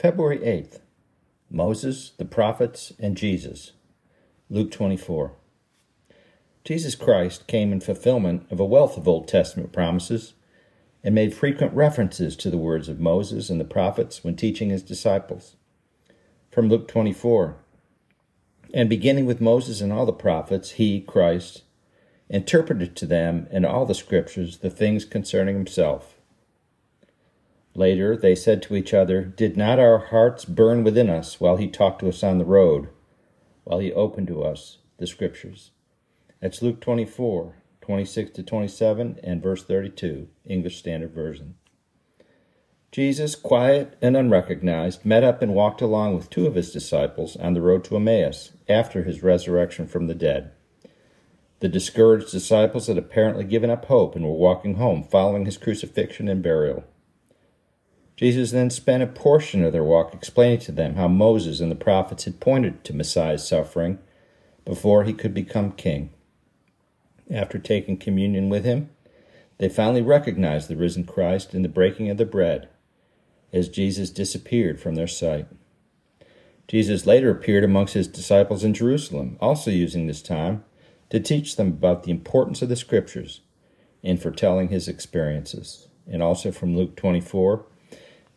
February 8th Moses, the prophets, and Jesus. Luke 24. Jesus Christ came in fulfillment of a wealth of Old Testament promises and made frequent references to the words of Moses and the prophets when teaching his disciples. From Luke 24. And beginning with Moses and all the prophets, he, Christ, interpreted to them in all the scriptures the things concerning himself. Later they said to each other, Did not our hearts burn within us while he talked to us on the road, while he opened to us the scriptures? That's Luke 24, 26 to 27, and verse 32, English Standard Version. Jesus, quiet and unrecognized, met up and walked along with two of his disciples on the road to Emmaus after his resurrection from the dead. The discouraged disciples had apparently given up hope and were walking home following his crucifixion and burial. Jesus then spent a portion of their walk explaining to them how Moses and the prophets had pointed to Messiah's suffering before he could become king. After taking communion with him, they finally recognized the risen Christ in the breaking of the bread as Jesus disappeared from their sight. Jesus later appeared amongst his disciples in Jerusalem, also using this time to teach them about the importance of the Scriptures and foretelling his experiences. And also from Luke 24,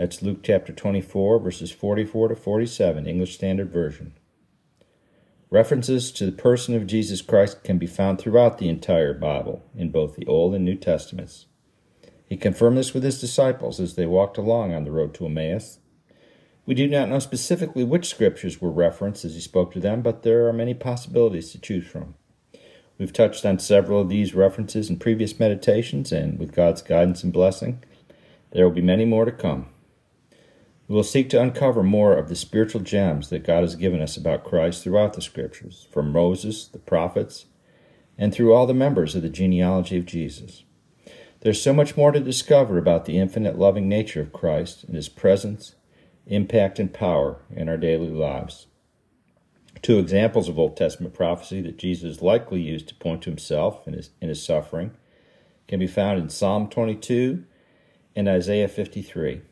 That's Luke chapter 24, verses 44 to 47, English Standard Version. References to the person of Jesus Christ can be found throughout the entire Bible, in both the Old and New Testaments. He confirmed this with his disciples as they walked along on the road to Emmaus. We do not know specifically which scriptures were referenced as he spoke to them, but there are many possibilities to choose from. We've touched on several of these references in previous meditations, and with God's guidance and blessing, there will be many more to come. We will seek to uncover more of the spiritual gems that God has given us about Christ throughout the Scriptures, from Moses, the prophets, and through all the members of the genealogy of Jesus. There's so much more to discover about the infinite loving nature of Christ and his presence, impact, and power in our daily lives. Two examples of Old Testament prophecy that Jesus likely used to point to himself in his, in his suffering can be found in Psalm 22 and Isaiah 53.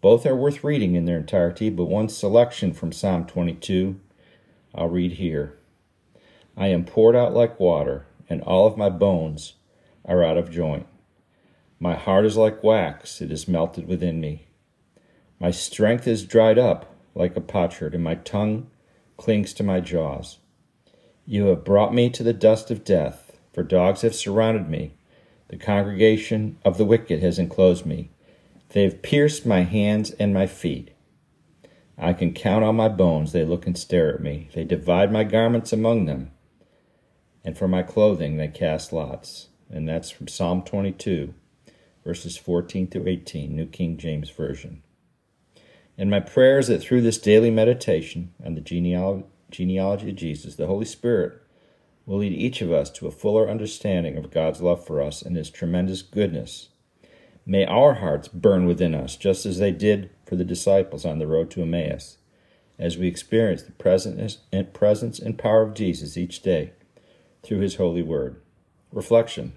Both are worth reading in their entirety, but one selection from Psalm 22 I'll read here. I am poured out like water, and all of my bones are out of joint. My heart is like wax, it is melted within me. My strength is dried up like a potsherd, and my tongue clings to my jaws. You have brought me to the dust of death, for dogs have surrounded me. The congregation of the wicked has enclosed me. They have pierced my hands and my feet. I can count on my bones. They look and stare at me. They divide my garments among them. And for my clothing they cast lots. And that's from Psalm 22, verses 14 through 18, New King James Version. And my prayer is that through this daily meditation on the genealogy, genealogy of Jesus, the Holy Spirit will lead each of us to a fuller understanding of God's love for us and His tremendous goodness May our hearts burn within us, just as they did for the disciples on the road to Emmaus, as we experience the presence and power of Jesus each day through his holy word. Reflection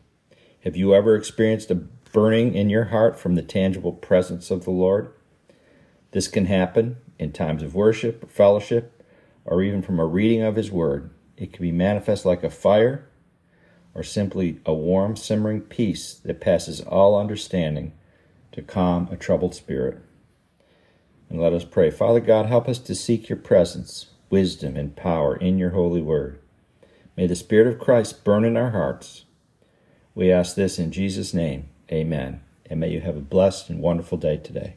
Have you ever experienced a burning in your heart from the tangible presence of the Lord? This can happen in times of worship or fellowship, or even from a reading of his word. It can be manifest like a fire or simply a warm, simmering peace that passes all understanding to calm a troubled spirit. And let us pray. Father God, help us to seek your presence, wisdom, and power in your holy word. May the Spirit of Christ burn in our hearts. We ask this in Jesus' name. Amen. And may you have a blessed and wonderful day today.